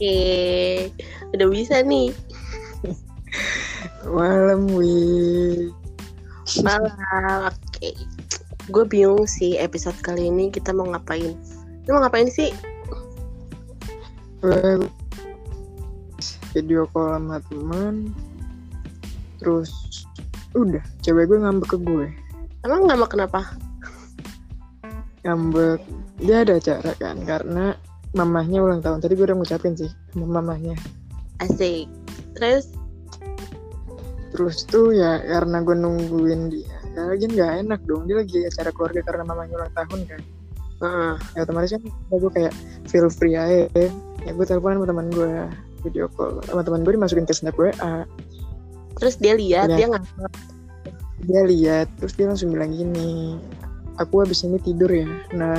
Oke, udah bisa nih. Malam, Wi. Malam, oke. Gue bingung sih episode kali ini kita mau ngapain. Kita mau ngapain sih? Gue video call sama teman. Terus udah, cewek gue ngambek ke gue. Emang mau kenapa? Ngambek, dia ada acara kan, karena mamahnya ulang tahun. Tadi gue udah ngucapin sih sama mamahnya. Asik. Terus, Terus tuh ya karena gue nungguin dia. Ya lagi nggak enak dong, dia lagi acara keluarga karena mamahnya ulang tahun kan. uh, Ya otomatis kan gue kayak feel free aja. Ya gue telepon sama teman gue video call sama teman gue dimasukin ke snap WA terus dia lihat dia nggak dia lihat terus dia langsung bilang gini aku habis ini tidur ya nah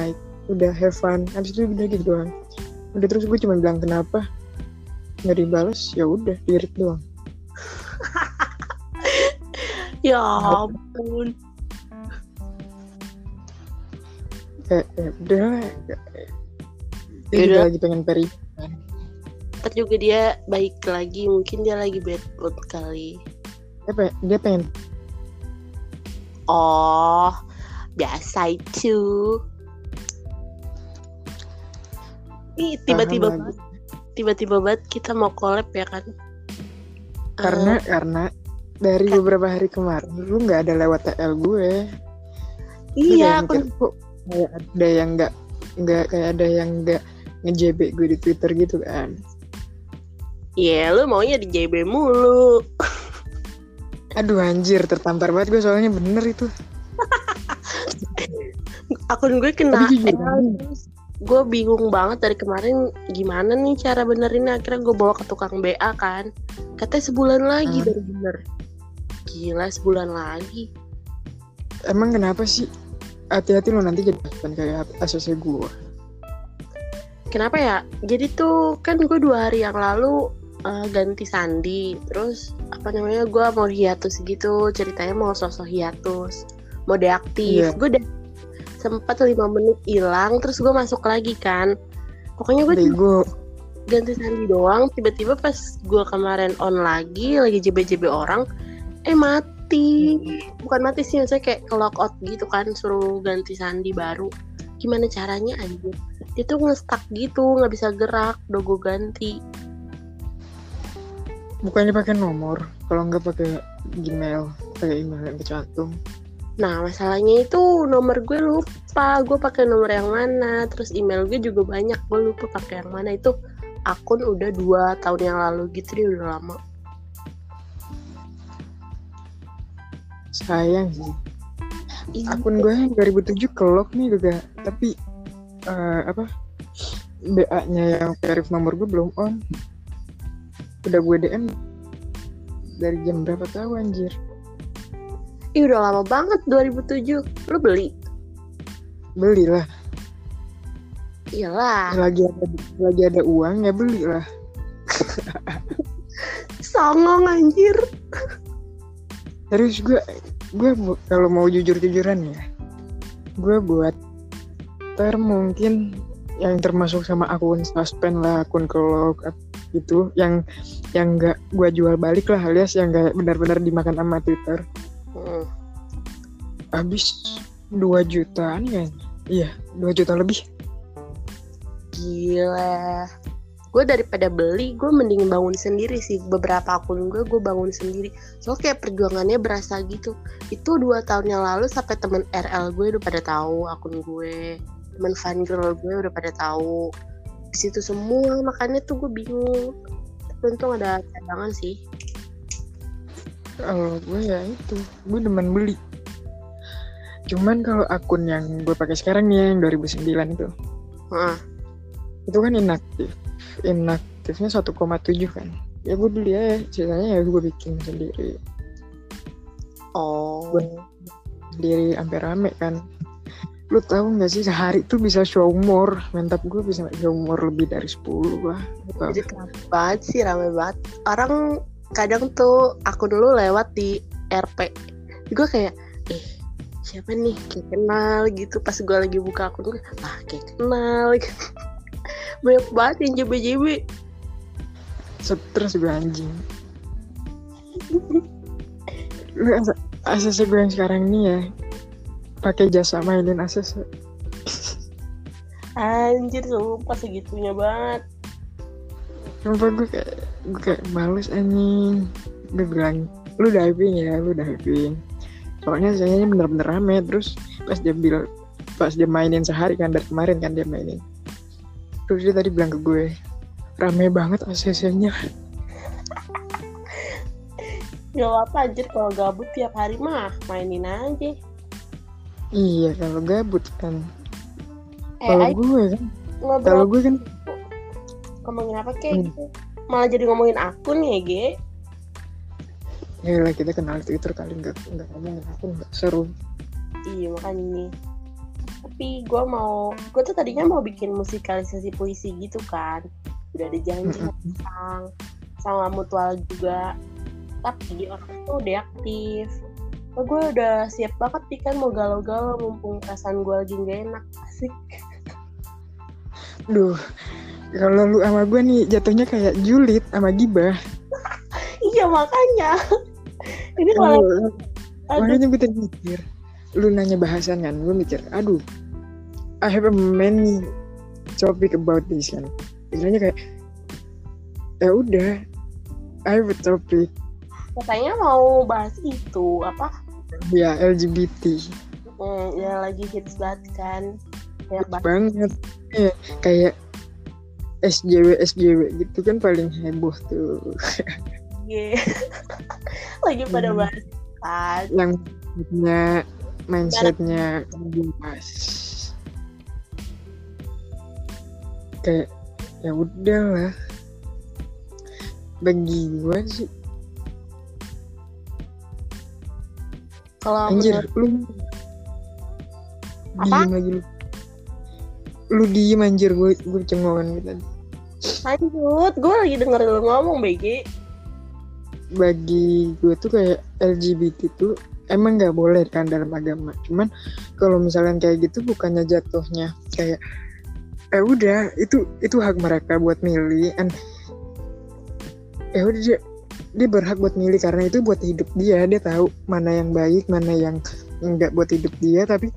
udah have fun habis itu udah gitu doang udah terus gue cuma bilang kenapa nggak dibalas ya udah dirit doang Ya ampun. kayak ya udah lah Kayak- dia Yaudah. juga lagi pengen peri Ntar juga dia baik lagi. Mungkin dia lagi bad mood kali. dia pengen, dia pengen Oh, biasa itu. Ih, tiba-tiba tiba-tiba banget kita mau collab ya kan? karena Eh, karena dari Kan- beberapa hari kemarin lu nggak ada lewat TL gue. Iya, aku kok kayak ada yang nggak nggak kayak ada yang nggak ngejb gue di Twitter gitu kan? Iya, lu maunya di JB mulu. Aduh anjir tertampar banget gue soalnya bener itu. Akun gue kena jujur, L, terus gue bingung banget dari kemarin gimana nih cara benerinnya akhirnya gue bawa ke tukang BA kan. Katanya sebulan lagi Hmm. baru bener. Gila sebulan lagi. Emang kenapa sih? Hati-hati lo nanti jadi bukan kayak ACC gue kenapa ya? Jadi tuh kan gue dua hari yang lalu eh, ganti sandi. Terus apa namanya gue mau hiatus gitu. Ceritanya mau sosok hiatus. Mau deaktif. Iya. gue udah sempat lima menit hilang terus gue masuk lagi kan. Pokoknya gue ganti sandi doang tiba-tiba pas gue kemarin on lagi lagi JB-JB orang eh mati. Bukan mati sih maksudnya kayak ke lockout gitu kan suruh ganti sandi baru. Gimana caranya anjir? Dia tuh nge-stuck gitu nggak bisa gerak udah gue ganti. Bukannya pakai nomor Kalau nggak pakai Gmail Pakai email yang kecantum nah masalahnya itu nomor gue lupa. Gue pakai nomor yang mana. Terus email gue juga banyak. Gue lupa pakai yang mana. Itu akun udah dua tahun yang lalu gitu. Dia udah lama. Sayang sih. Ih, Akun gue yang 2007 kelok nih juga Tapi eh, Apa? BA-nya yang verif nomor gue belum on. Udah gue DM Dari jam berapa tahu anjir Ih udah lama banget 2007 Lu beli? Beli lah Iyalah. Lagi ada, lagi ada uang ya beli lah Songong anjir. Terus gue gue kalau mau jujur-jujuran ya, gue buat ter mungkin yang termasuk sama akun suspend lah, akun kelok gitu, yang yang nggak gue jual balik lah alias yang nggak benar-benar dimakan sama Twitter. Hmm. Habis 2 jutaan kan? Iya, 2 juta lebih. Gila. Gue daripada beli Gue mending bangun sendiri sih. Beberapa akun gue Gue bangun sendiri. Soalnya kayak perjuangannya berasa gitu. Itu dua tahun yang lalu Sampai temen RL gue udah pada tahu Akun gue. Temen fan girl gue udah pada tahu. Di situ semua Makanya tuh gue bingung. Tapi untung ada cadangan sih Kalau gue ya itu, gue demen beli. Cuman kalau akun yang gue pakai sekarang nih yang 2009 itu, Heeh. itu kan inaktif. Inaktifnya 1,7 kan. Ya gue beli aja sisanya ya gue bikin sendiri. Oh. Sendiri sampai rame kan. Lu tahu nggak sih sehari tuh bisa show more. Mantap gue bisa show more lebih dari 10 lah? Jadi keren banget sih rame banget? Orang kadang tuh akun lu lewat di RP Gue kayak Eh siapa nih? Kayak kenal gitu. Pas gue lagi buka akun gue Ah kayak kenal gitu. Banyak banget yang JB-JB stres gue anjing. Lu ACC gue yang sekarang ini ya pakai jasa mainin ACC anjir sumpah segitunya banget Sumpah gue kayak gue kayak males anjing. Gue bilang lu diving ya lu diving. Soalnya sayanya bener-bener rame terus pas dia bilang pas dia mainin sehari kan dari kemarin kan dia mainin. Terus dia tadi bilang ke gue rame banget ACC-nya Gak apa anjir kalau gabut tiap hari mah mainin aja. iya kalau gabut kan. Eh, kalau gue kan kalau gue kan ngomongin apa kayak Hmm. gitu. Malah jadi ngomongin akun ya, Ge. ya lah kita kenal Twitter kali nggak nggak ngomongin aku nggak seru Iya makanya nih. Tapi gue mau, gue tuh tadinya mau bikin musikalisasi puisi gitu kan. Udah ada janji Mm-mm. sama sama mutual juga. Tapi orang tuh deaktif. Oh, gue udah siap banget nih kan mau galau-galau mumpung perasaan gue lagi gak enak. Asik. Duh, kalau lu sama gue nih jatuhnya kayak julid sama gibah. Iya makanya. Ini kalau aduh, makanya gue tadi mikir, lu nanya bahasan kan, gue mikir, aduh, I have a many topic about this kan. Istilahnya kayak, ya udah, I have a topic, katanya mau bahas itu apa? ya LGBT, Hmm, ya lagi hits banget kan. Ya, bahas banget, ya, kayak SJW SJW gitu kan paling heboh tuh, Iya. lagi pada Hmm. bahas kan. yang punya mindsetnya bebas. Kayak ya udahlah. Bagi gue sih Kalau Anjir, menurut lu Apa? diem lagi lu. Lu diem anjir gue gue cengongan gitu. Lanjut, gue lagi denger lu ngomong BG. Bagi gue tuh kayak LGBT tuh emang nggak boleh kan dalam agama. Cuman kalau misalnya kayak gitu bukannya jatuhnya kayak eh udah itu itu hak mereka buat milih and ya udah dia, dia berhak buat milih karena itu buat hidup dia dia tahu mana yang baik mana yang enggak buat hidup dia tapi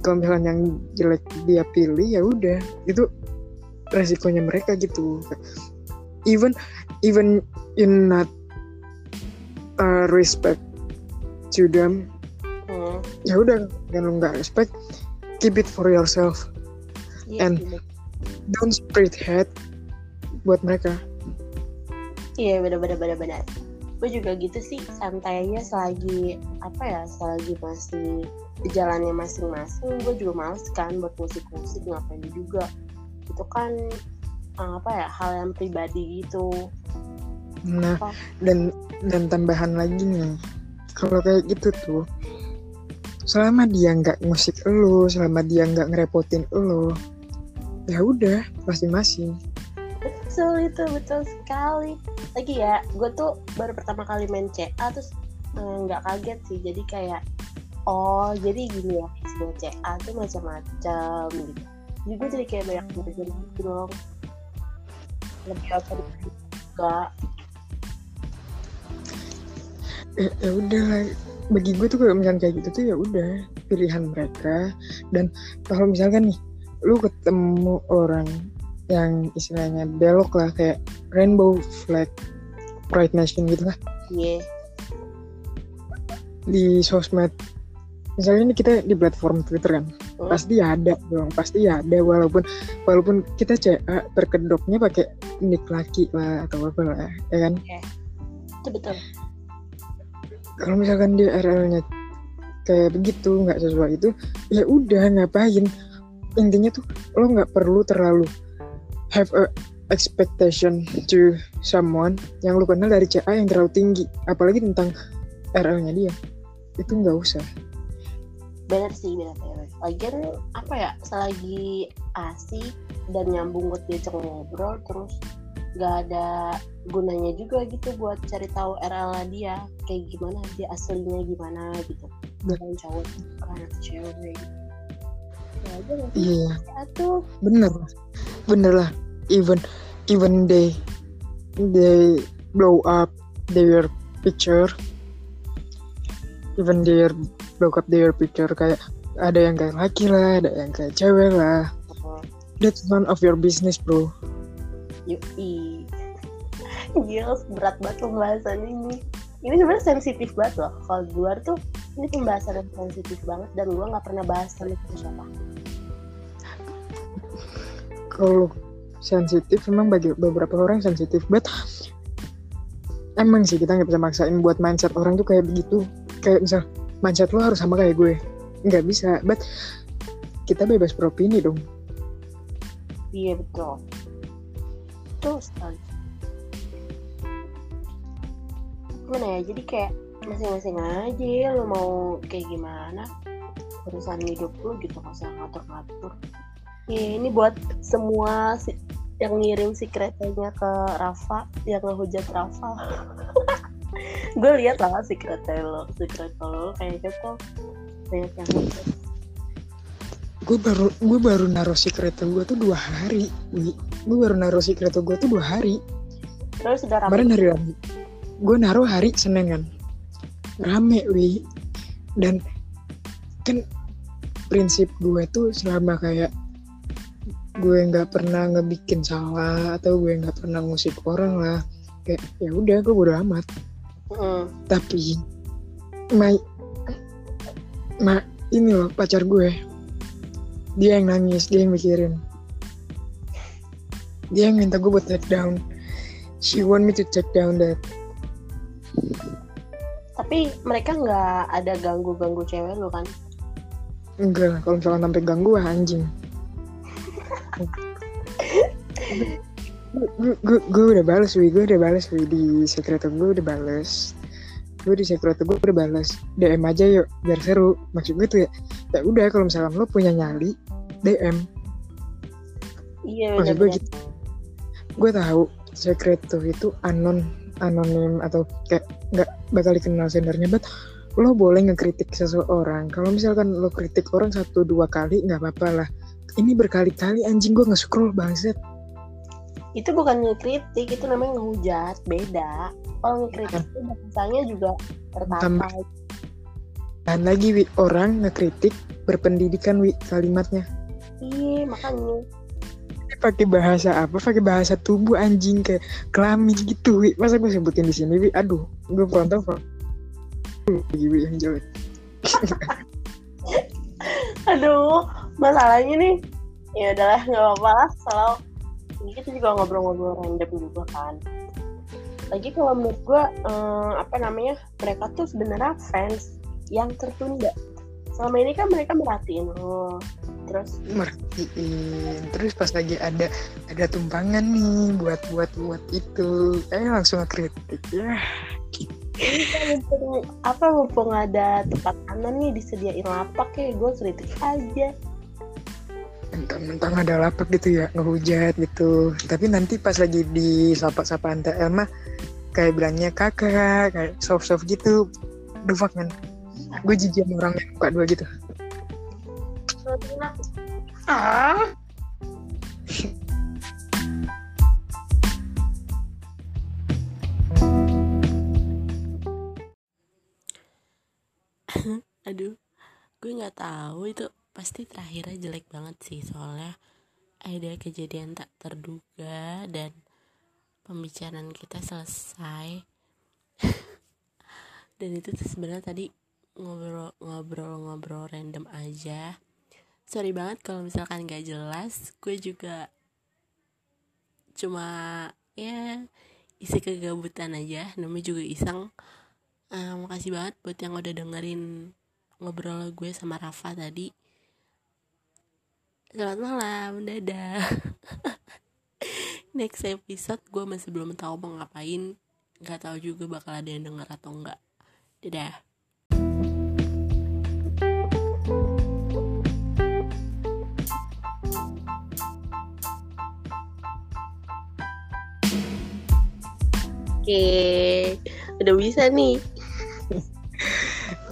kalau misalnya yang jelek dia pilih ya udah itu resikonya mereka gitu even even in not uh, respect to them Hmm. ya udah kan lu nggak respect keep it for yourself Iya, And- sih, don't spread hate buat mereka Iya bener-bener bener-bener. Gue juga gitu sih santai aja selagi apa ya selagi masih jalannya masing-masing. Gue juga males kan buat musik-musik ngapain juga. Itu kan eh, apa ya hal yang pribadi gitu. nah Oh. dan dan tambahan lagi nih kalau kayak gitu tuh selama dia nggak musik lo selama dia nggak ngerepotin lo ya udah masing-masing Betul itu betul sekali. Lagi ya, gue tuh baru pertama kali main CA terus eh, nggak kaget sih. Jadi kayak oh jadi gini ya sebuah CA tuh macam-macam gitu. Jadi gue jadi kayak banyak belajar gitu dong. Lebih apa juga. eh, ya udah bagi gue tuh kalau misalnya kayak gitu tuh ya udah pilihan mereka dan kalau misalkan nih lu ketemu orang yang istilahnya belok lah kayak rainbow flag pride nation gitu lah Iya. di sosmed misalnya ini kita di platform Twitter kan Hmm. pasti ada dong pasti ada. Walaupun walaupun kita CA terkedoknya pakai nick laki lah atau apa lah ya kan? Itu betul. kalau misalkan dia RL-nya kayak begitu nggak sesuai itu ya udah ngapain? Intinya tuh lo nggak perlu terlalu have a expectation to someone yang lu kenal dari CA yang terlalu tinggi. Apalagi tentang RL-nya dia. Itu nggak usah Bener sih bener bener. Lagian apa ya selagi asik dan nyambung buat diajak ngobrol terus nggak ada gunanya juga gitu buat cari tahu RL dia kayak gimana dia aslinya gimana gitu. Bukan cowok bukan atau cewek. Ya iya. tuh bener. Bener lah. Even even they they blow up their picture. Even their blow up their picture kayak ada yang kayak laki lah ada yang kayak cewek lah that's none of your business bro Yui. Gils, berat banget pembahasan ini. Ini sebenarnya sensitif banget loh. Kalau di luar tuh ini pembahasan yang sensitif banget dan gue nggak pernah bahas sama siapa. kalau sensitif memang bagi beberapa orang sensitif but emang sih kita nggak bisa maksain buat mindset orang tuh kayak begitu kayak misal mindset lo harus sama kayak gue nggak bisa but kita bebas beropini dong Iya betul. Betul sekali. Gimana ya? Jadi kayak masing-masing aja lo mau kayak gimana urusan hidup lo gitu nggak usah ngatur-ngatur. Ya, ini buat semua si- yang ngirim si ke Rafa yang ngehujat Rafa. gue lihat lah si kereta lo, si kereta lo kayak gitu banyak yang gue baru gue baru naruh si kereta gue tuh dua hari Wi. gue baru naruh si kereta gue tuh dua hari. Terus sudah kemarin ramai. hari gue naruh hari Senin kan. Rame wi. Dan kan prinsip gue tuh selama kayak gue nggak pernah ngebikin salah atau gue nggak pernah ngusik orang lah kayak ya udah gue bodo amat Tapi ma ma ini loh pacar gue. Dia yang nangis dia yang mikirin. Dia yang minta gue buat take down. She want me to take down that. Tapi mereka nggak ada ganggu-ganggu cewek lo kan? enggak lah kalau misalkan sampai ganggu anjing gue udah balas wi. Gue udah balas wi. Di sekretar gue udah balas gue di sekretar gue udah balas dm aja yuk biar seru. Maksud gue tuh ya ya udah kalau misalkan lo punya nyali dm Iya maksud gue gitu. Gue tahu sekretar itu anon anonim atau kayak nggak bakal dikenal sendernya but lo boleh ngekritik seseorang. Kalau misalkan lo kritik orang satu dua kali nggak apa-apa lah. Ini berkali-kali anjing gue nge-scroll bangset Itu bukan ngekritik, itu namanya ngehujat, beda. Kalau ngekritik itu bahasanya juga tertata. dan lagi wi orang ngekritik berpendidikan wi kalimatnya Iya, makanya. Pakai bahasa apa pakai bahasa tubuh anjing kayak kelamin gitu wi masa gue sebutin di sini wi aduh gue pronto lagi wi yang jelek Aduh, masalahnya nih. Ya udahlah, nggak apa-apa lah. Kalau ini kita juga ngobrol-ngobrol random juga kan. Lagi kalau menurut gue, eh, apa namanya, mereka tuh sebenarnya fans yang tertunda. Selama ini kan mereka merhatiin lo, terus? Merhatiin. Terus pas lagi ada ada tumpangan nih buat buat buat itu eh langsung ngekritik ya ini kan apa mumpung ada tempat kanan nih disediain lapak ya gue kritik aja mentang-mentang ada lapak gitu ya ngehujat gitu. Tapi nanti pas lagi di sapa-sapa ante Elma kayak bilangnya kakak kayak soft soft gitu. The fuck man. Gue jijik sama orang yang muka dua gitu. Ah? Aduh gue nggak tahu itu pasti terakhirnya jelek banget sih soalnya ada kejadian tak terduga dan pembicaraan kita selesai. Dan itu sebenarnya tadi ngobrol ngobrol ngobrol random aja. Sorry banget kalau misalkan gak jelas. Gue juga cuma ya isi kegabutan aja. Namanya juga iseng. Eh, makasih banget buat yang udah dengerin ngobrol gue sama Rafa tadi. Selamat malam, dadah. Next episode gue masih belum tahu mau ngapain. Gak tahu juga bakal ada yang denger atau enggak. Dadah. oke udah bisa nih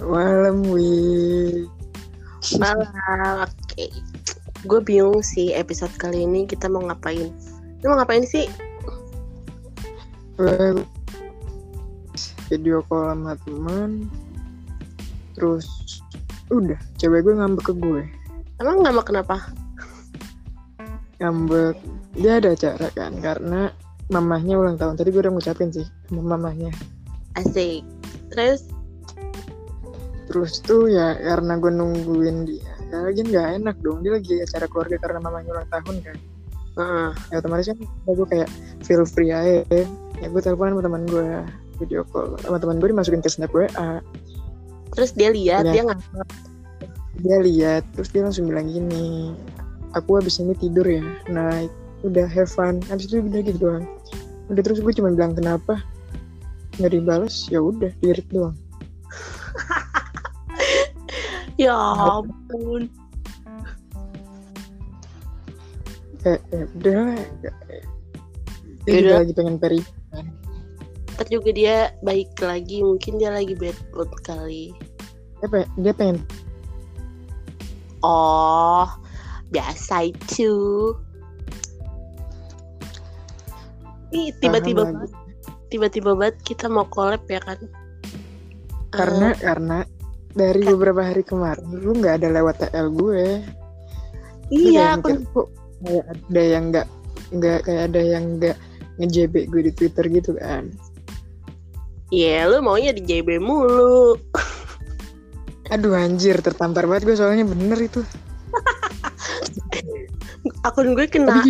malam wi malam oke gue bingung sih episode kali ini kita mau ngapain. Kita mau ngapain sih? Gue video call sama teman terus udah cewek gue ngambek ke gue. Emang mau kenapa? ngambek dia ada acara kan karena mamahnya ulang tahun. Tadi gue udah ngucapin sih sama mamahnya. Asik. Terus? Terus tuh ya karena gue nungguin dia ya lagi nggak enak dong. Dia lagi acara keluarga karena mamanya ulang tahun kan. Heeh. ya otomatis kan gue kayak feel free aja. Ya gue telepon sama teman gue video call. Sama teman gue dimasukin ke snap WA terus dia lihat Iya. dia nggak dia lihat terus dia langsung bilang gini aku habis ini tidur ya nah udah have fun. Habis itu udah gitu doang. Udah terus gue cuma bilang kenapa? Nggak dibalas ya udah dirit doang ya ampun. kayak ya udah lah dia juga lagi pengen peri Ntar juga dia baik lagi mungkin dia lagi bad mood kali. dia dia pengen Oh biasa itu. Ih tiba-tiba tiba-tiba banget kita mau collab ya kan? karena Eh, karena dari Kan- beberapa hari kemarin lu nggak ada lewat TL gue. Iya aku kayak ada yang nggak nggak kayak ada yang nggak ngejebek gue di Twitter gitu kan? Iya lu maunya di JB mulu. aduh anjir tertampar banget gue soalnya bener itu. Akun gue kena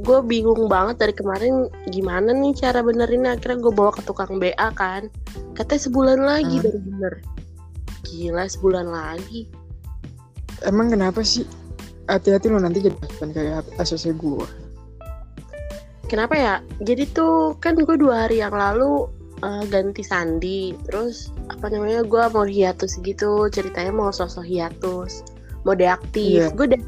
gue bingung banget dari kemarin gimana nih cara benerinnya. Akhirnya gue bawa ke tukang BA kan. Katanya sebulan lagi Hmm. baru bener gila sebulan lagi. Emang kenapa sih? Hati-hati lo nanti jadi bukan kayak ACC gue kenapa ya? Jadi tuh kan gue dua hari yang lalu eh, ganti sandi. Terus apa namanya gue mau hiatus gitu. Ceritanya mau sosok hiatus mau deaktif. Iya. gue udah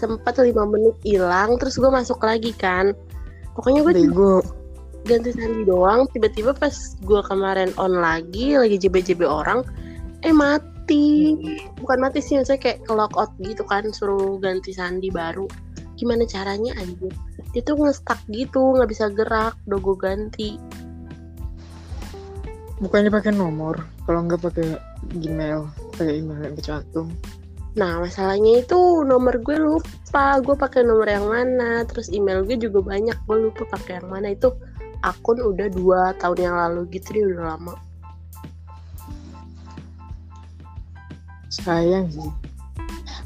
sempat lima menit hilang terus gue masuk lagi kan. Pokoknya gue ganti sandi doang. Tiba-tiba pas gue kemarin on lagi lagi JB-JB orang eh mati. Bukan mati sih saya kayak ke lock out gitu kan suruh ganti sandi baru. Gimana caranya anjir? Dia tuh nge-stuck gitu nggak bisa gerak udah gue ganti. Bukannya pakai nomor kalau nggak pakai Gmail pakai email yang kecantum nah masalahnya itu nomor gue lupa gue pakai nomor yang mana terus email gue juga banyak gue lupa pakai yang mana. Itu akun udah dua tahun yang lalu gitu dia udah lama sayang sih.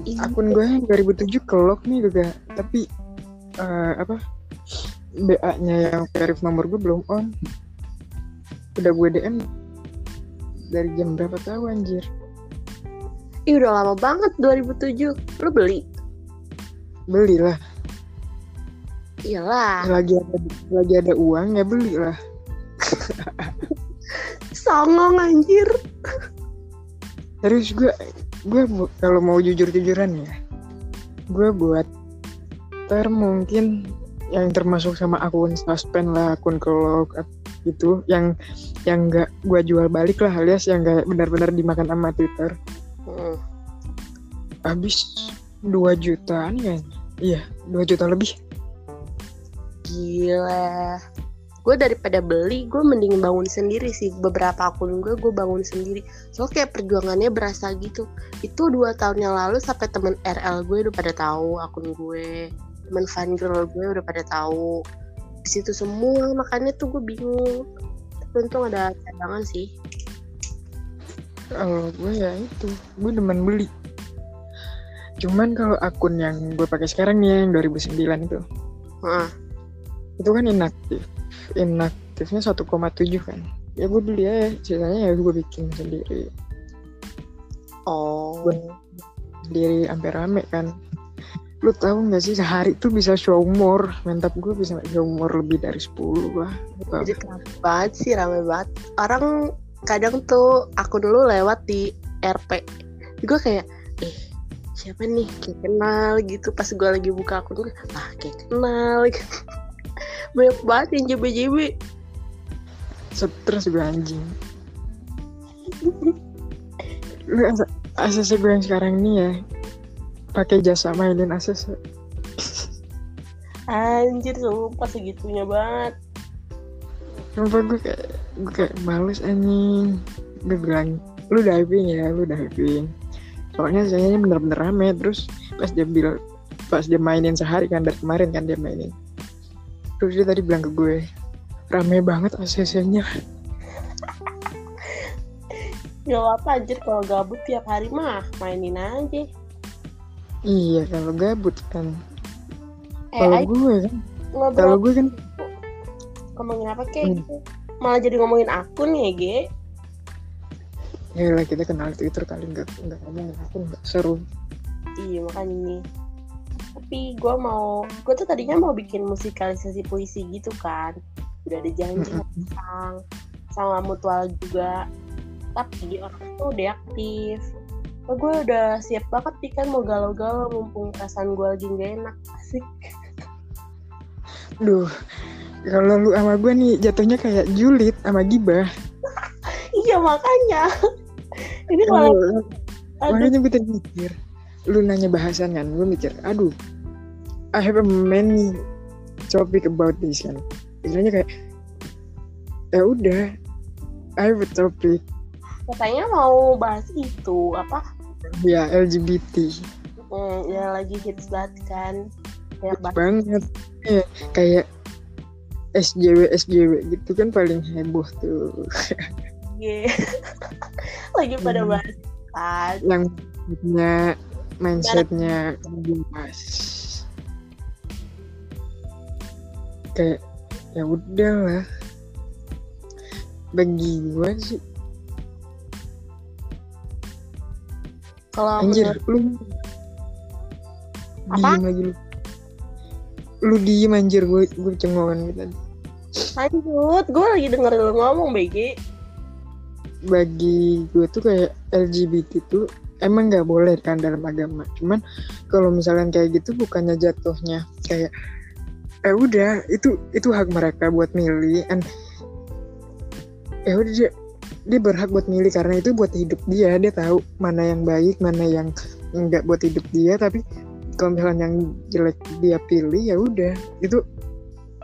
Ih, akun gue yang 2007 kelok nih juga tapi eh, apa BA-nya yang verif nomor gue belum on. Udah gue DM dari jam berapa tahu anjir? Ih udah lama banget 2007 Lu beli? belilah. Iyalah. Lagi ada lagi ada uang ya beli lah Songong anjir terus gue gue kalau mau jujur jujuran ya gue buat ter mungkin yang termasuk sama akun suspend lah akun kelok gitu yang yang nggak gue jual balik lah alias yang nggak benar-benar dimakan sama Twitter. Hmm. habis 2 jutaan kan iya 2 juta lebih. Gila Gue daripada beli Gue mending bangun sendiri sih. Beberapa akun gue Gue bangun sendiri. Soalnya kayak perjuangannya berasa gitu. Itu dua tahun yang lalu Sampai temen RL gue udah pada tahu Akun gue. Temen fan girl gue udah pada tahu. Di situ semua makanya tuh gue bingung. Tapi untung ada cadangan sih. Kalau gue ya itu gue demen beli. Cuman kalau akun yang gue pakai sekarang nih yang 2009 itu. Heeh. itu kan inaktif inaktifnya 1,7 kan. Ya gue beli aja sisanya ya gue bikin sendiri. Oh. Sendiri sampai rame kan. Lu tahu nggak sih sehari tuh bisa show more. Mantap gue bisa show more lebih dari 10 lah. Apa? jadi rame banget sih rame banget. Orang kadang tuh akun lu lewat di RP gue kayak eh siapa nih? Kayak kenal gitu. Pas gue lagi buka akun gue ah kayak kenal banyak banget yang JB-JB stres gue anjing. Lu ACC gue yang sekarang nih ya pakai jasa mainin ACC anjir sumpah segitunya banget. Kenapa gue kayak gue kayak males anjing. Gue bilang lu diving ya lu diving. Soalnya sayanya bener-bener rame terus pas dia bilang pas dia mainin sehari kan dari kemarin kan dia mainin terus dia tadi bilang ke gue rame banget ACC-nya Gak apa anjir kalau gabut tiap hari mah mainin aja. iya kalau gabut kan Eh, kalau gue kan kalau gue kan ngomongin apa kayak Hmm. gitu. Malah jadi ngomongin akun ya, Ge. ya lah kita kenal Twitter kali nggak nggak ngomong aku nggak seru Iya makanya nih. Tapi gue mau, gue tuh tadinya mau bikin musikalisasi puisi gitu kan. Udah ada janji Mm-mm. sama sama mutual juga. Tapi orang tuh deaktif. Oh, gue udah siap banget nih kan mau galau-galau mumpung perasaan gue lagi gak enak. Asik. Duh, kalau lu sama gue nih jatuhnya kayak julid sama gibah. Iya makanya. Ini kalau aduh, makanya gue mikir, lu nanya bahasan kan, gue mikir, aduh, I have a many topic about this kan. Istilahnya kayak, ya udah, I have a topic, katanya mau bahas itu apa? ya LGBT, Hmm, ya lagi hits banget kan. Banyak banget. banget, ya, kayak SJW SJW gitu kan paling heboh tuh, Iya. lagi pada Hmm. bahas kan. yang punya mindsetnya jelas. Kayak ya udahlah. Bagi gue sih Kalau Anjir, lu Apa? diem lagi lu. Lu diem anjir gue gue cengongan gitu. lanjut, gue lagi denger lu ngomong BG. Bagi gue tuh kayak LGBT tuh emang nggak boleh kan dalam agama. Cuman kalau misalnya kayak gitu bukannya jatuhnya kayak eh udah itu itu hak mereka buat milih and ya udah dia, dia berhak buat milih karena itu buat hidup dia dia tahu mana yang baik mana yang enggak buat hidup dia tapi kalau misalnya yang jelek dia pilih ya udah itu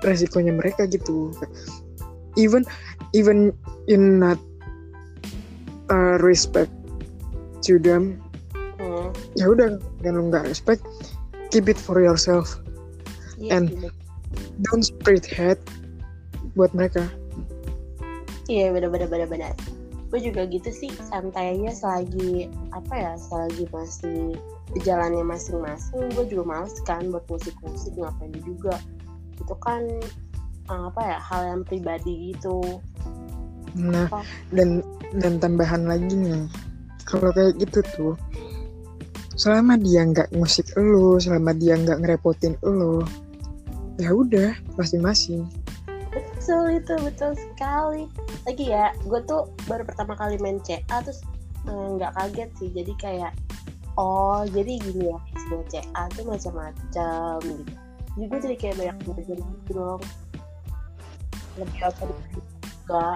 resikonya mereka gitu even even in not uh, respect to them Hmm. ya udah lu nggak respect keep it for yourself Iya, And- sih, don't spread hate buat mereka Iya benar-benar benar-benar. Gue juga gitu sih santai aja selagi apa ya selagi masih jalannya masing-masing. Gue juga males kan buat musik-musik ngapain juga. Itu kan eh, apa ya hal yang pribadi gitu. nah Oh. dan dan tambahan lagi nih kalau kayak gitu tuh selama dia nggak musik lo selama dia nggak ngerepotin lo ya udah masing-masing Betul itu betul sekali. Lagi ya, gue tuh baru pertama kali main CA terus eh, nggak kaget sih. Jadi kayak oh jadi gini ya istilah CA tuh macam-macam gitu. Jadi gue jadi kayak banyak belajar gitu dong. Lebih apa juga.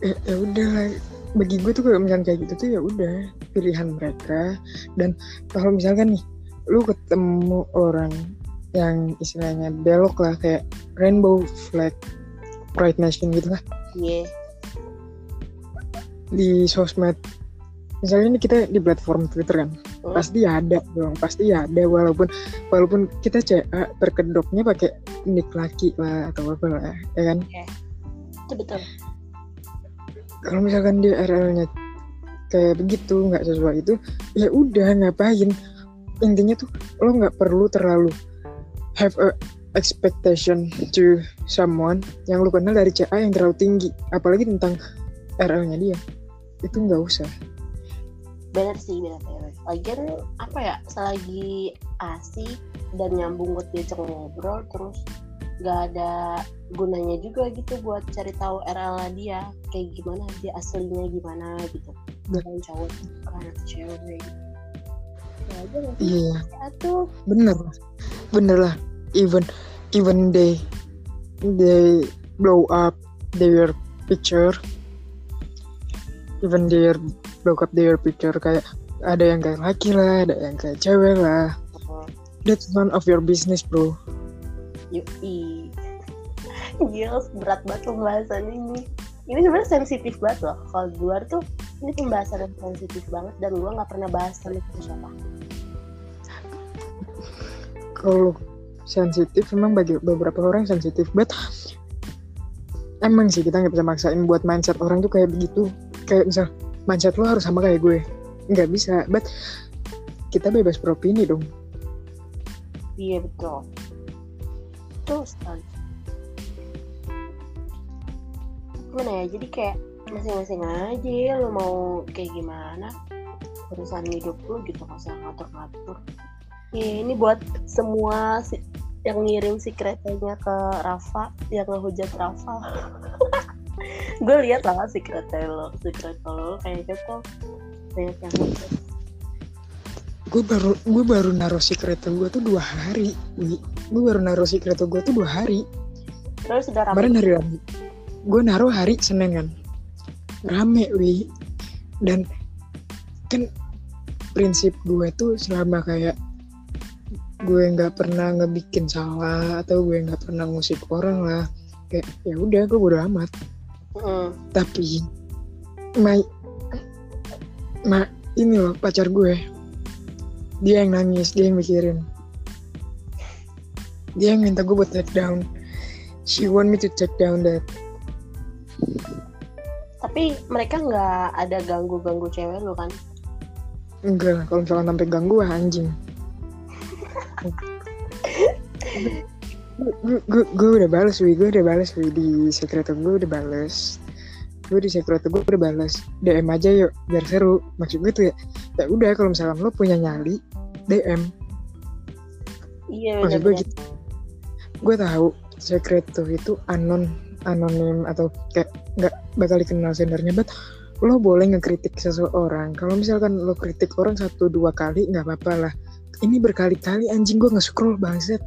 ya, ya udah bagi gue tuh kalau misalnya kayak gitu tuh ya udah pilihan mereka dan kalau misalkan nih lu ketemu orang yang istilahnya belok lah kayak rainbow flag pride nation gitu lah Iya. di sosmed misalnya ini kita di platform Twitter kan Hmm. pasti ada dong pasti ada walaupun walaupun kita CA terkedoknya pakai nick laki lah atau apa lah ya kan Itu betul. kalau misalkan dia RL-nya kayak begitu nggak sesuai itu ya udah ngapain intinya tuh lo nggak perlu terlalu have a expectation to someone yang lo kenal dari CA yang terlalu tinggi. Apalagi tentang RL-nya dia. Itu nggak usah. Bener sih bener bener. Lagian apa ya selagi asik dan nyambung buat diajak ngobrol terus nggak ada gunanya juga gitu buat cari tahu RL dia kayak gimana dia aslinya gimana gitu. Bukan cowok bukan cewek. gitu. Aja nanti iya. Tuh bener. Bener lah. Even even they they blow up their picture. Even their blow up their picture. Kayak ada yang kayak laki lah ada yang kayak cewek lah. That's none of your business bro. Yui. Gila berat banget pembahasan ini. Ini sebenarnya sensitif banget loh. Kalau luar tuh ini pembahasan yang sensitif banget dan gue nggak pernah bahas sama siapa kalau sensitif memang bagi beberapa orang sensitif but emang sih kita nggak bisa maksain buat mindset orang tuh kayak begitu. Kayak misal mindset lo harus sama kayak gue. Nggak bisa but kita bebas beropini dong. Iya betul. Terus sekali. Gimana ya jadi kayak masing-masing aja lo mau kayak gimana urusan hidup lo gitu nggak usah ngatur-ngatur ya ini buat semua si, yang ngirim si keretanya ke Rafa yang ngehujat Rafa. Gue lihat lah si kereta lo si kereta lo kayak gitu banyak yang gue baru gue baru naruh si kereta gue tuh dua hari gue baru naruh si kereta gue tuh dua hari. Terus sudah ramai kemarin hari Rabu. Gue naruh hari Senin kan. Rame wi. Dan kan prinsip gue tuh selama kayak gue nggak pernah ngebikin salah atau gue nggak pernah ngusik orang lah. Kayak ya udah gue bodo amat. Mm. tapi ma ma ini loh pacar gue. Dia yang nangis dia yang mikirin. Dia yang minta gue buat take down. She want me to take down that. Tapi mereka nggak ada ganggu-ganggu cewek lo kan? Enggak lah kalau misalkan sampai ganggu anjing gue udah balas wi. Gue udah balas wi. Di sekretar gue udah balas gue di sekretar gue udah balas dm aja yuk biar seru. Maksud gue tuh ya ya udah kalau misalkan lo punya nyali dm iya maksud gue gitu. Gue tahu sekretar itu anon anonim atau kayak nggak bakal dikenal sendernya but lo boleh ngekritik seseorang. Kalau misalkan lo kritik orang satu dua kali nggak apa-apa lah ini berkali-kali anjing gue nge-scroll bangset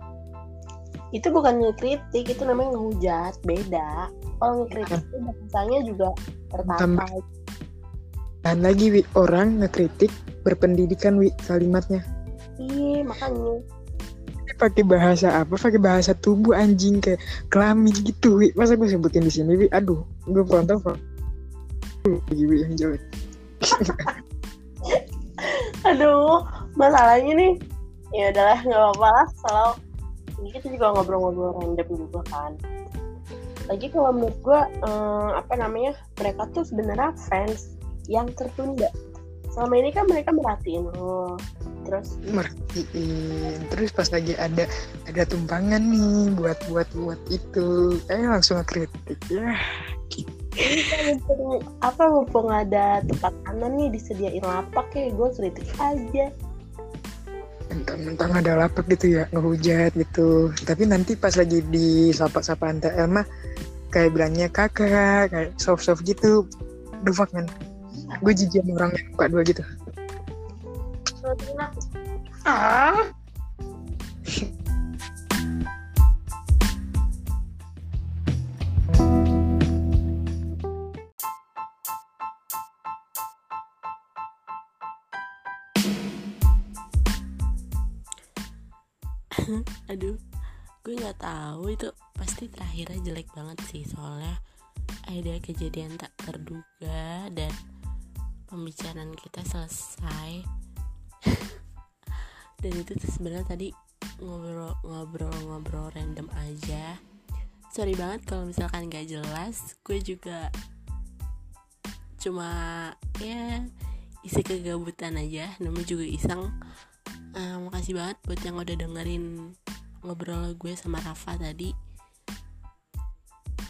itu bukan ngekritik itu namanya ngehujat beda. Kalau ngekritik itu bahasanya juga tertata. Dan lagi wi orang ngekritik berpendidikan wi kalimatnya. Iya makanya. Pakai bahasa apa? Pakai bahasa tubuh anjing kayak kelamin gitu wi. Masa gue sebutin di sini wi? Aduh gue pantau lagi wi yang jelek aduh masalahnya nih. Ya udahlah nggak apa-apa lah. Kalau kita juga ngobrol-ngobrol random juga kan. Lagi kalau menurut gue eh, apa namanya mereka tuh sebenarnya fans yang tertunda. Selama ini kan mereka merhatiin lo. Terus? Merhatiin. Terus pas lagi ada ada tumpangan nih buat buat buat itu eh langsung ngekritik. Ya kan mumpung apa mumpung ada tempat kanan nih disediain lapak ya gue kritik aja. Mentang-mentang ada lapak gitu ya ngehujat gitu. Tapi nanti pas lagi di sapa-sapaan TL mah kayak bilangnya kakak kayak soft-soft gitu. The fuck man. Gue jijik sama orang yang buka dua gitu. Ah nggak tahu itu pasti terakhirnya jelek banget sih soalnya ada kejadian tak terduga dan pembicaraan kita selesai. Dan itu sebenarnya tadi ngobrol ngobrol ngobrol random aja. Sorry banget kalau misalkan gak jelas gue juga cuma ya isi kegabutan aja namanya juga iseng. Eh, makasih banget buat yang udah dengerin ngobrol gue sama Rafa tadi.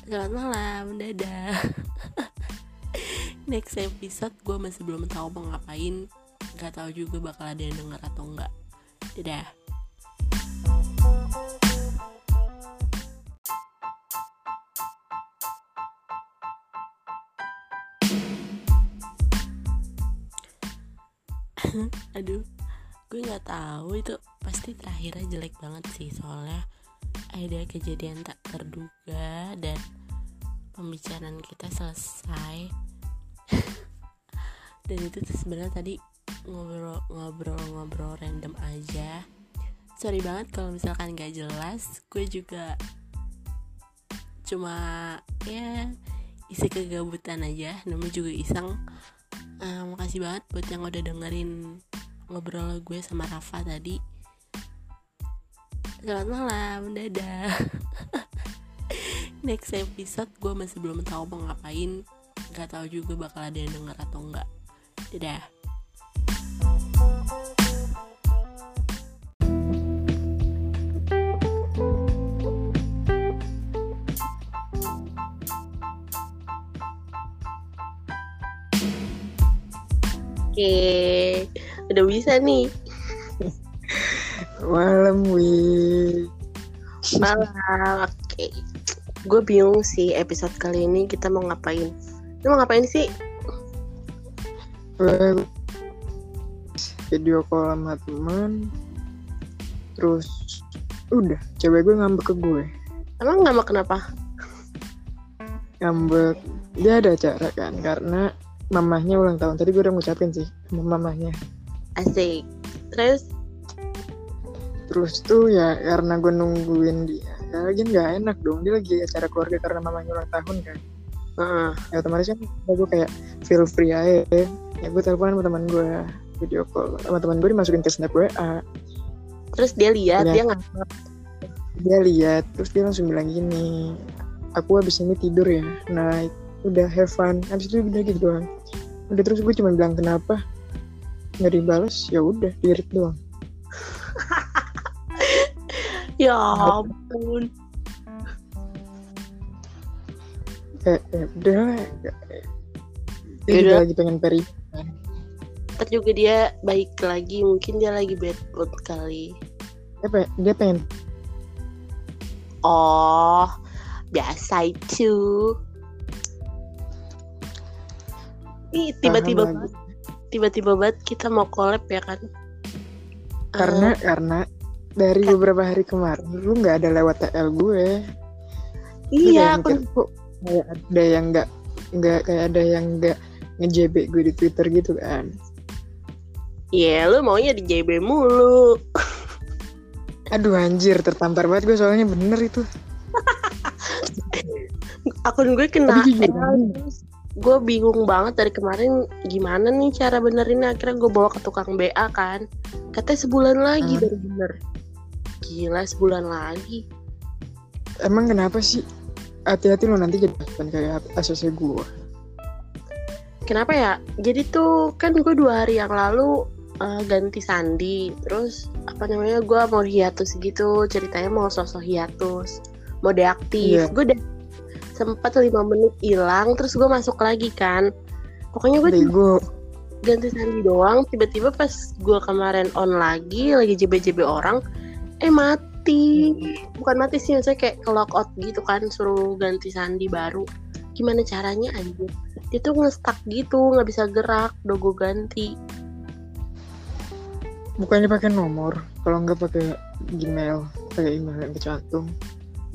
Selamat malam dadah. Next episode gue masih belum tahu mau ngapain. Nggak tahu juga bakal ada yang denger atau enggak dadah tahu itu pasti terakhirnya jelek banget sih. Soalnya ada kejadian tak terduga dan pembicaraan kita selesai. Dan itu sebenarnya tadi ngobrol ngobrol ngobrol random aja. Sorry banget kalau misalkan gak jelas. Gue juga cuma ya isi kegabutan aja. Namanya juga iseng. Uh, makasih banget buat yang udah dengerin ngobrol gue sama Rafa tadi. Selamat malam dadah. Next episode gue masih belum tahu mau ngapain. Gak tahu juga bakal ada yang denger atau enggak dadah. Oke, udah bisa nih. Malam, Wi. Malam, oke. Gue bingung sih episode kali ini kita mau ngapain. Lu mau ngapain sih? Gue video call sama teman. Terus udah, cewek gue ngambek ke gue. Emang mau kenapa? Ngambek, dia ada acara kan, karena mamahnya ulang tahun. Tadi gue udah ngucapin sih sama mamahnya. Asik. Terus Terus tuh ya karena gue nungguin dia. Ya lagi nggak enak dong, dia lagi acara keluarga karena mamahnya ulang tahun kan. Heeh. Ya otomatis kan gue kayak feel free aja. Ya gue telepon sama teman gue video call sama teman gue dimasukin ke snap WA. terus dia lihat Iya. dia nggak Dia lihat terus dia langsung bilang gini, aku habis ini tidur ya. Nah udah have fun. Habis itu udah gitu doang. Udah terus gue cuma bilang kenapa nggak dibalas ya udah dirit doang. ya ampun. Kayak ya udah lah. Dia Yaudah. juga lagi pengen peri. Ntar juga dia baik lagi, mungkin dia lagi bad mood kali. Dia, pe- dia pengen Oh, biasa itu. Ih, tiba-tiba. Tiba-tiba banget kita mau collab ya kan? karena Eh, karena dari kan- beberapa hari kemarin lu nggak ada lewat TL gue. Iya, kayak aku kok kayak ada yang nggak nggak kayak ada yang nggak ngejb gue di Twitter gitu kan. Iya, lu maunya di JB mulu. Aduh anjir tertampar banget gue soalnya bener itu. Akun gue kena Tapi jujur, gue bingung banget dari kemarin gimana nih cara benerinnya. Akhirnya gue bawa ke tukang BA kan. Katanya sebulan lagi Hmm. baru bener. Gila sebulan lagi. Emang kenapa sih? Hati-hati lo nanti jadi kan kayak ACC gue. kenapa ya? Jadi tuh kan gue dua hari yang lalu eh, ganti sandi. Terus apa namanya gue mau hiatus gitu. Ceritanya mau sosok hiatus. Mau deaktif. Iya. gue udah sempat lima menit hilang terus gue masuk lagi kan. Pokoknya gue ganti sandi doang tiba-tiba pas gue kemarin on lagi lagi jb-jb orang eh mati. Bukan mati sih maksudnya kayak ke lockout gitu kan suruh ganti sandi baru. Gimana caranya anjir? Dia tuh nge-stuck gitu nggak bisa gerak udah gue ganti. Bukannya pakai nomor, kalau nggak pakai Gmail, pakai email yang kecantum.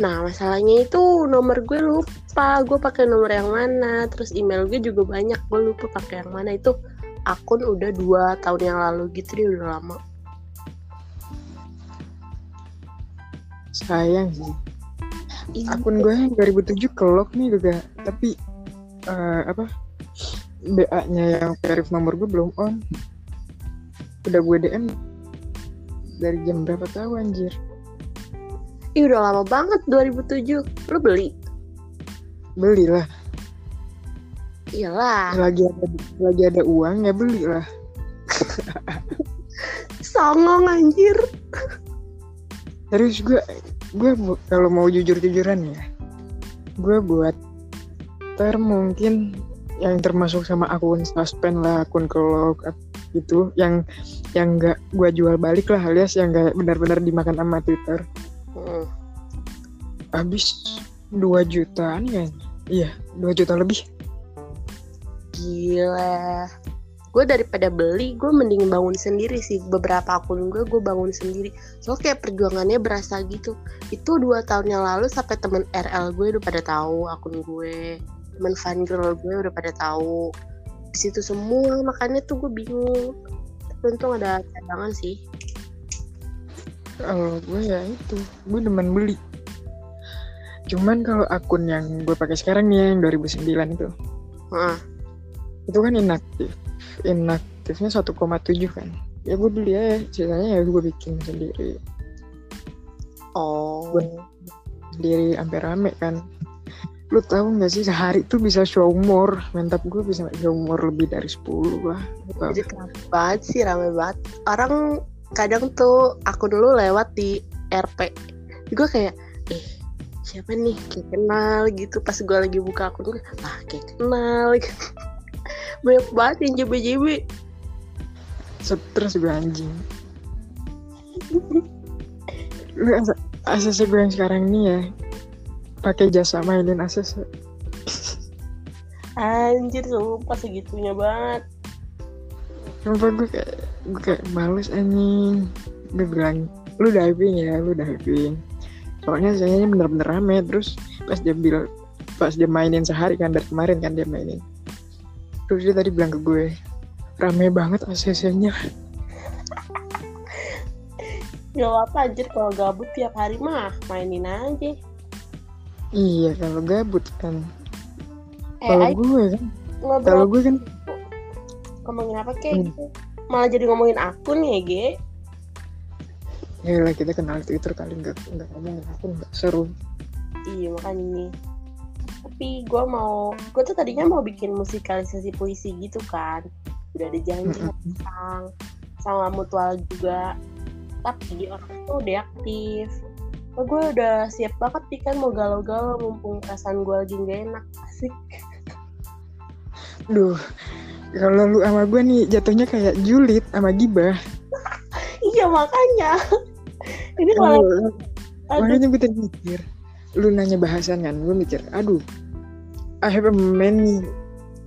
Nah masalahnya itu nomor gue lupa. Gue pakai nomor yang mana. Terus email gue juga banyak. Gue lupa pakai yang mana. Itu akun udah dua tahun yang lalu gitu. Dia udah lama. Sayang sih. Ih, akun gue yang 2007 kelok nih juga. Tapi eh, apa? BA-nya yang verif nomor gue belum on. Udah gue DM dari jam berapa tahu anjir Ih udah lama banget 2007 Lu beli? belilah. Iyalah. Lagi ada lagi ada uang ya beli lah Songong anjir. Terus gue gue kalau mau jujur jujuran ya gue buat ter mungkin yang termasuk sama akun suspend lah akun kelok gitu yang yang nggak gue jual balik lah alias yang nggak benar-benar dimakan sama Twitter Hmm. habis 2 jutaan kan iya 2 juta lebih. Gila. Gue daripada beli Gue mending bangun sendiri sih. Beberapa akun gue Gue bangun sendiri. Soalnya kayak perjuangannya berasa gitu. Itu dua tahun yang lalu Sampai temen RL gue udah pada tahu Akun gue. Temen fan girl gue udah pada tahu. Di situ semua makanya tuh gue bingung. Tapi untung ada cadangan sih kalau gue ya itu gue demen beli. Cuman kalau akun yang gue pakai sekarang nih yang 2009 itu. Heeh. itu kan inaktif. Inaktifnya 1,7 kan. Ya gue beli aja sisanya ya gue bikin sendiri. Oh. Sendiri sampai rame kan. Lu tahu nggak sih sehari tuh bisa show more. Mantap gue bisa show more lebih dari 10 lah. Jadi keren banget sih rame banget? Orang kadang tuh akun lu lewat di RP gue kayak eh siapa nih? Kayak kenal gitu. Pas gue lagi buka akun gue ah kayak kenal banyak banget yang JB-JB stres gue anjing. Lu ACC gue yang sekarang ini ya pakai jasa mainin ACC anjir sumpah segitunya banget Sumpah gue kayak gue kayak males anjing. Gue bilang lu diving ya lu diving. Soalnya sayanya bener-bener rame terus pas dia bilang pas dia mainin sehari kan dari kemarin kan dia mainin. Terus dia tadi bilang ke gue rame banget ACC-nya Gak apa anjir kalau gabut tiap hari mah mainin aja. Iya kalau gabut kan. Eh kalau gue kan kalau gue kan ngomongin apa kayak Hmm. malah jadi ngomongin akun ya Ge ya lah kita kenal Twitter kali nggak nggak ngomongin aku nggak seru Iya makanya nih. Tapi gue mau, gue tuh tadinya mau bikin musikalisasi puisi gitu kan. Udah ada janji Mm-mm. sama sama mutual juga. Tapi orang tuh deaktif. Oh, gue udah siap banget nih kan mau galau-galau mumpung perasaan gue lagi gak enak. Asik. duh kalau lu sama gue nih jatuhnya kayak julid sama gibah Iya makanya. Ini kalau makanya gue tadi mikir lu nanya bahasan kan gue mikir aduh I have a many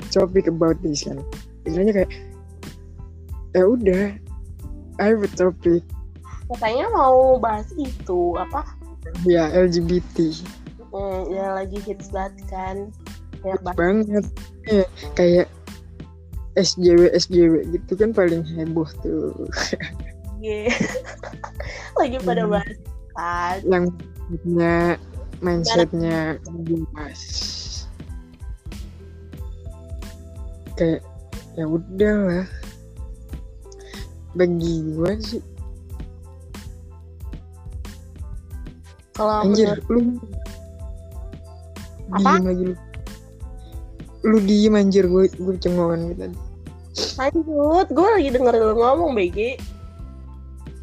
topic about this kan istilahnya kayak ya udah I have a topic katanya mau bahas itu apa? ya LGBT Hmm, ya lagi hits banget kan. Banyak banget. banget ya, kayak SJW SJW gitu kan paling heboh tuh Iya. lagi pada Hmm. bahas kan. yang punya mindsetnya jelas kayak ya udahlah bagi gue sih Kalau anjir menurut lu Apa? diem lagi lu lu diem anjir gue gue cengongan gitu tadi lanjut, gue lagi denger lu ngomong BG.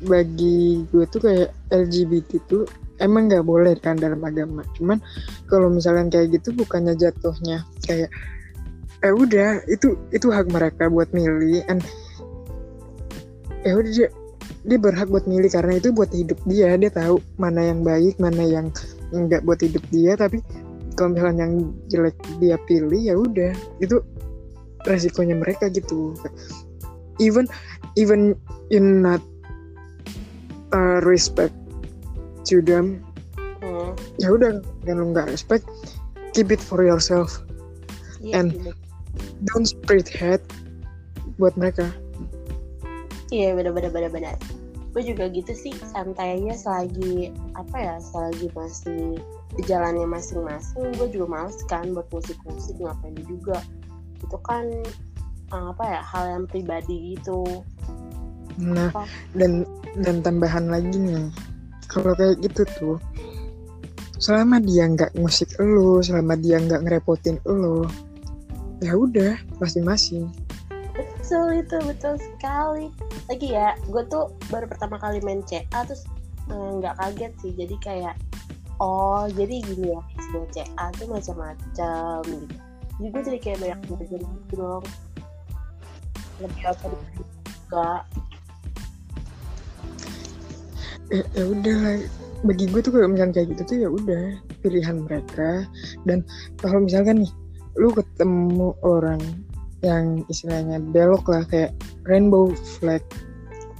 bagi gue tuh kayak LGBT tuh emang nggak boleh kan dalam agama. Cuman kalau misalnya kayak gitu bukannya jatuhnya kayak eh udah itu itu hak mereka buat milih and eh udah dia, dia berhak buat milih karena itu buat hidup dia. Dia tahu mana yang baik mana yang enggak buat hidup dia. Tapi kalau misalnya yang jelek dia pilih ya udah. Itu resikonya mereka gitu even even in not uh, respect to them Hmm. ya udah kan lu nggak respect keep it for yourself Iya, And- sih, don't spread hate buat mereka iya benar-benar benar-benar. Gue juga gitu sih, santai aja selagi apa ya, selagi masih jalannya masing-masing. Gue juga males kan buat musik-musik ngapain juga. Itu kan eh, apa ya, hal yang pribadi gitu. nah Apa? dan dan tambahan lagi nih kalau kayak gitu tuh selama dia nggak musik lo selama dia nggak ngerepotin lo ya udah masing-masing Betul itu betul sekali. Lagi ya, gue tuh baru pertama kali main CA terus eh, nggak kaget sih. Jadi kayak oh jadi gini ya main CA tuh macam-macam gitu. Jadi gue jadi kayak banyak belajar gitu dong. Lebih apa juga. ya, ya udah bagi gue tuh kalau misalnya kayak gitu tuh ya udah pilihan mereka dan kalau misalkan nih lu ketemu orang yang istilahnya belok lah kayak rainbow flag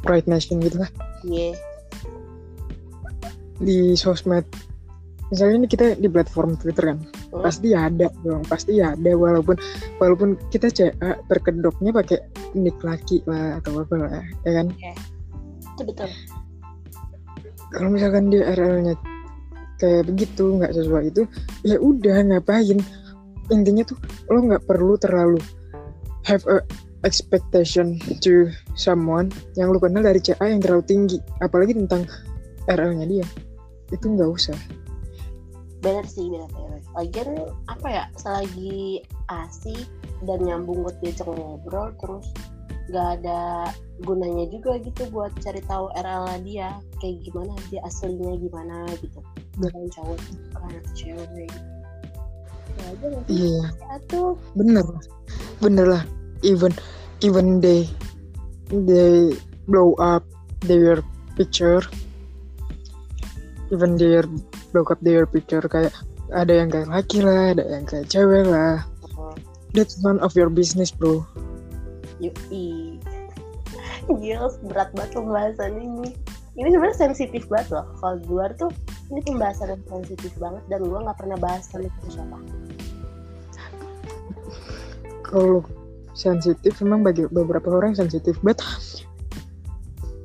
pride nation gitu lah Iya. di sosmed misalnya ini kita di platform Twitter kan Hmm. pasti ada dong pasti ada. Walaupun walaupun kita CA terkedoknya pakai nick laki lah atau apa lah ya kan? Itu betul. kalau misalkan dia RL-nya kayak begitu nggak sesuai itu ya udah ngapain? Intinya tuh lo nggak perlu terlalu have a expectation to someone yang lo kenal dari CA yang terlalu tinggi. Apalagi tentang RL-nya dia. Itu nggak usah bener sih bener bener. Lagian apa ya selagi asik dan nyambung buat diajak ngobrol terus nggak ada gunanya juga gitu buat cari tahu RL dia kayak gimana dia aslinya gimana gitu. Bukan cowok bukan cewek. Gitu ya aja iya. Tuh bener bener lah. Even even they they blow up their picture. Even their blow up their picture kayak ada yang kayak laki lah ada yang kayak cewek lah that's none of your business bro Yui. Gila berat banget pembahasan ini. Ini sebenarnya sensitif banget loh. Kalau di luar tuh ini pembahasan yang sensitif banget dan gue nggak pernah bahas sama siapa. kalau sensitif memang bagi beberapa orang sensitif but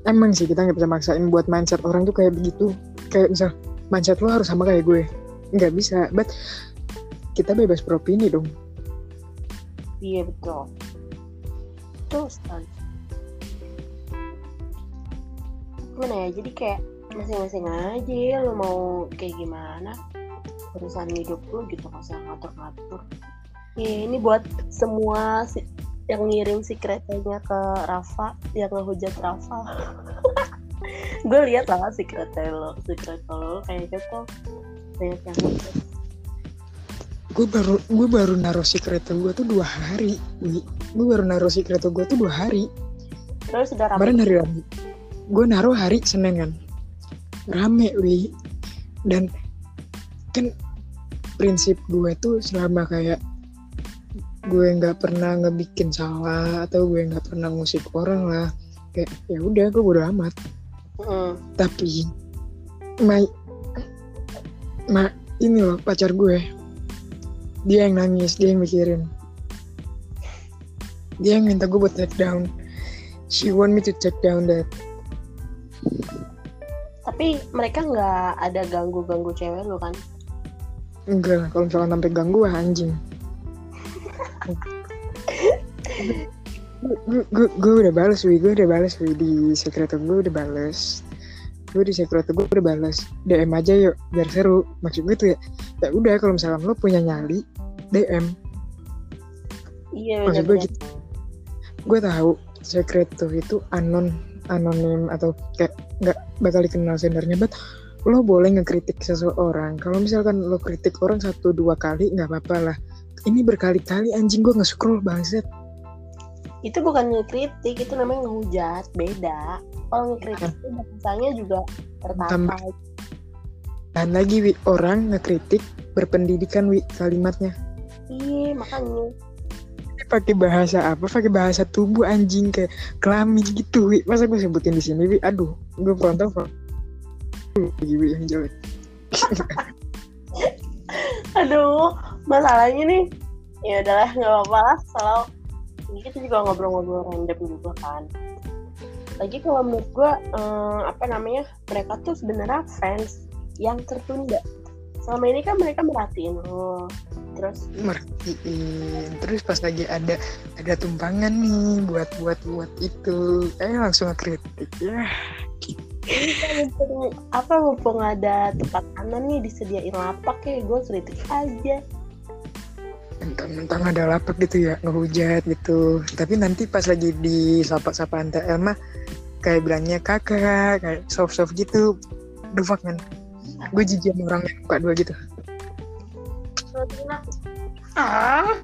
emang sih kita nggak bisa maksain buat mindset orang tuh kayak begitu kayak misal mindset lo harus sama kayak gue nggak bisa but kita bebas beropini dong Iya betul. Betul sekali. Gimana ya? Jadi kayak masing-masing aja lo mau kayak gimana urusan hidup lo gitu nggak usah ngatur-ngatur. Ya, ini buat semua si- yang ngirim si keretanya ke Rafa yang ngehujat Rafa. gue lihat lah si kereta lo, si kereta lo kayak gitu banyak yang gue baru gue baru naruh si kereta gue tuh dua hari gue baru naruh si kereta gue tuh dua hari. Terus udah kemarin rame. hari Rabu. Gue naruh hari Senin kan. Rame wi. Dan kan prinsip gue tuh selama kayak gue nggak pernah ngebikin salah atau gue nggak pernah ngusik orang lah kayak ya udah gue bodo amat Mm. tapi ma ma ini loh pacar gue. Dia yang nangis dia yang mikirin. Dia yang minta gue buat take down. She want me to take down that. Tapi mereka nggak ada ganggu-ganggu cewek lo kan? enggak lah kalau misalkan sampai ganggu anjing gue udah balas wi. Gue udah balas wi. Di sekretar gue udah balas gue di sekretar gue udah balas DM aja yuk biar seru. Maksud gue tuh ya ya udah kalau misalkan lo punya nyali DM Iya maksud gue gitu. Gue tahu sekretar itu anon anonim atau kayak nggak bakal dikenal sendernya but lo boleh ngekritik seseorang. Kalau misalkan lo kritik orang satu dua kali nggak apa-apa lah. Ini berkali-kali anjing gue nge-scroll bangset Itu bukan ngekritik, itu namanya ngehujat, beda. Kalau ngekritik itu bahasanya juga. Tambah. dan lagi wi orang ngekritik berpendidikan wi kalimatnya Iya makanya. Pakai bahasa apa pakai bahasa tubuh anjing kayak kelamin gitu wi masa gue sebutin di sini wi aduh gue frontal frontal lagi wi yang jelek Aduh, masalahnya nih. Ya udahlah, nggak apa-apa lah. Kalau ini kita juga ngobrol-ngobrol random juga kan. Lagi kalau menurut gue, eh, apa namanya, mereka tuh sebenarnya fans yang tertunda. Selama ini kan mereka merhatiin lo, terus merhatiin terus pas lagi ada ada tumpangan nih buat buat buat itu eh langsung ngekritik ya ini kan mumpung apa mumpung ada tempat kanan nih disediain lapak ya gue kritik aja mentang-mentang ada lapak gitu ya ngehujat gitu. Tapi nanti pas lagi di sapa-sapaan TL mah kayak bilangnya kakak kayak soft-soft gitu. The fuck man. Gue jijik sama orang yang muka dua gitu. Ah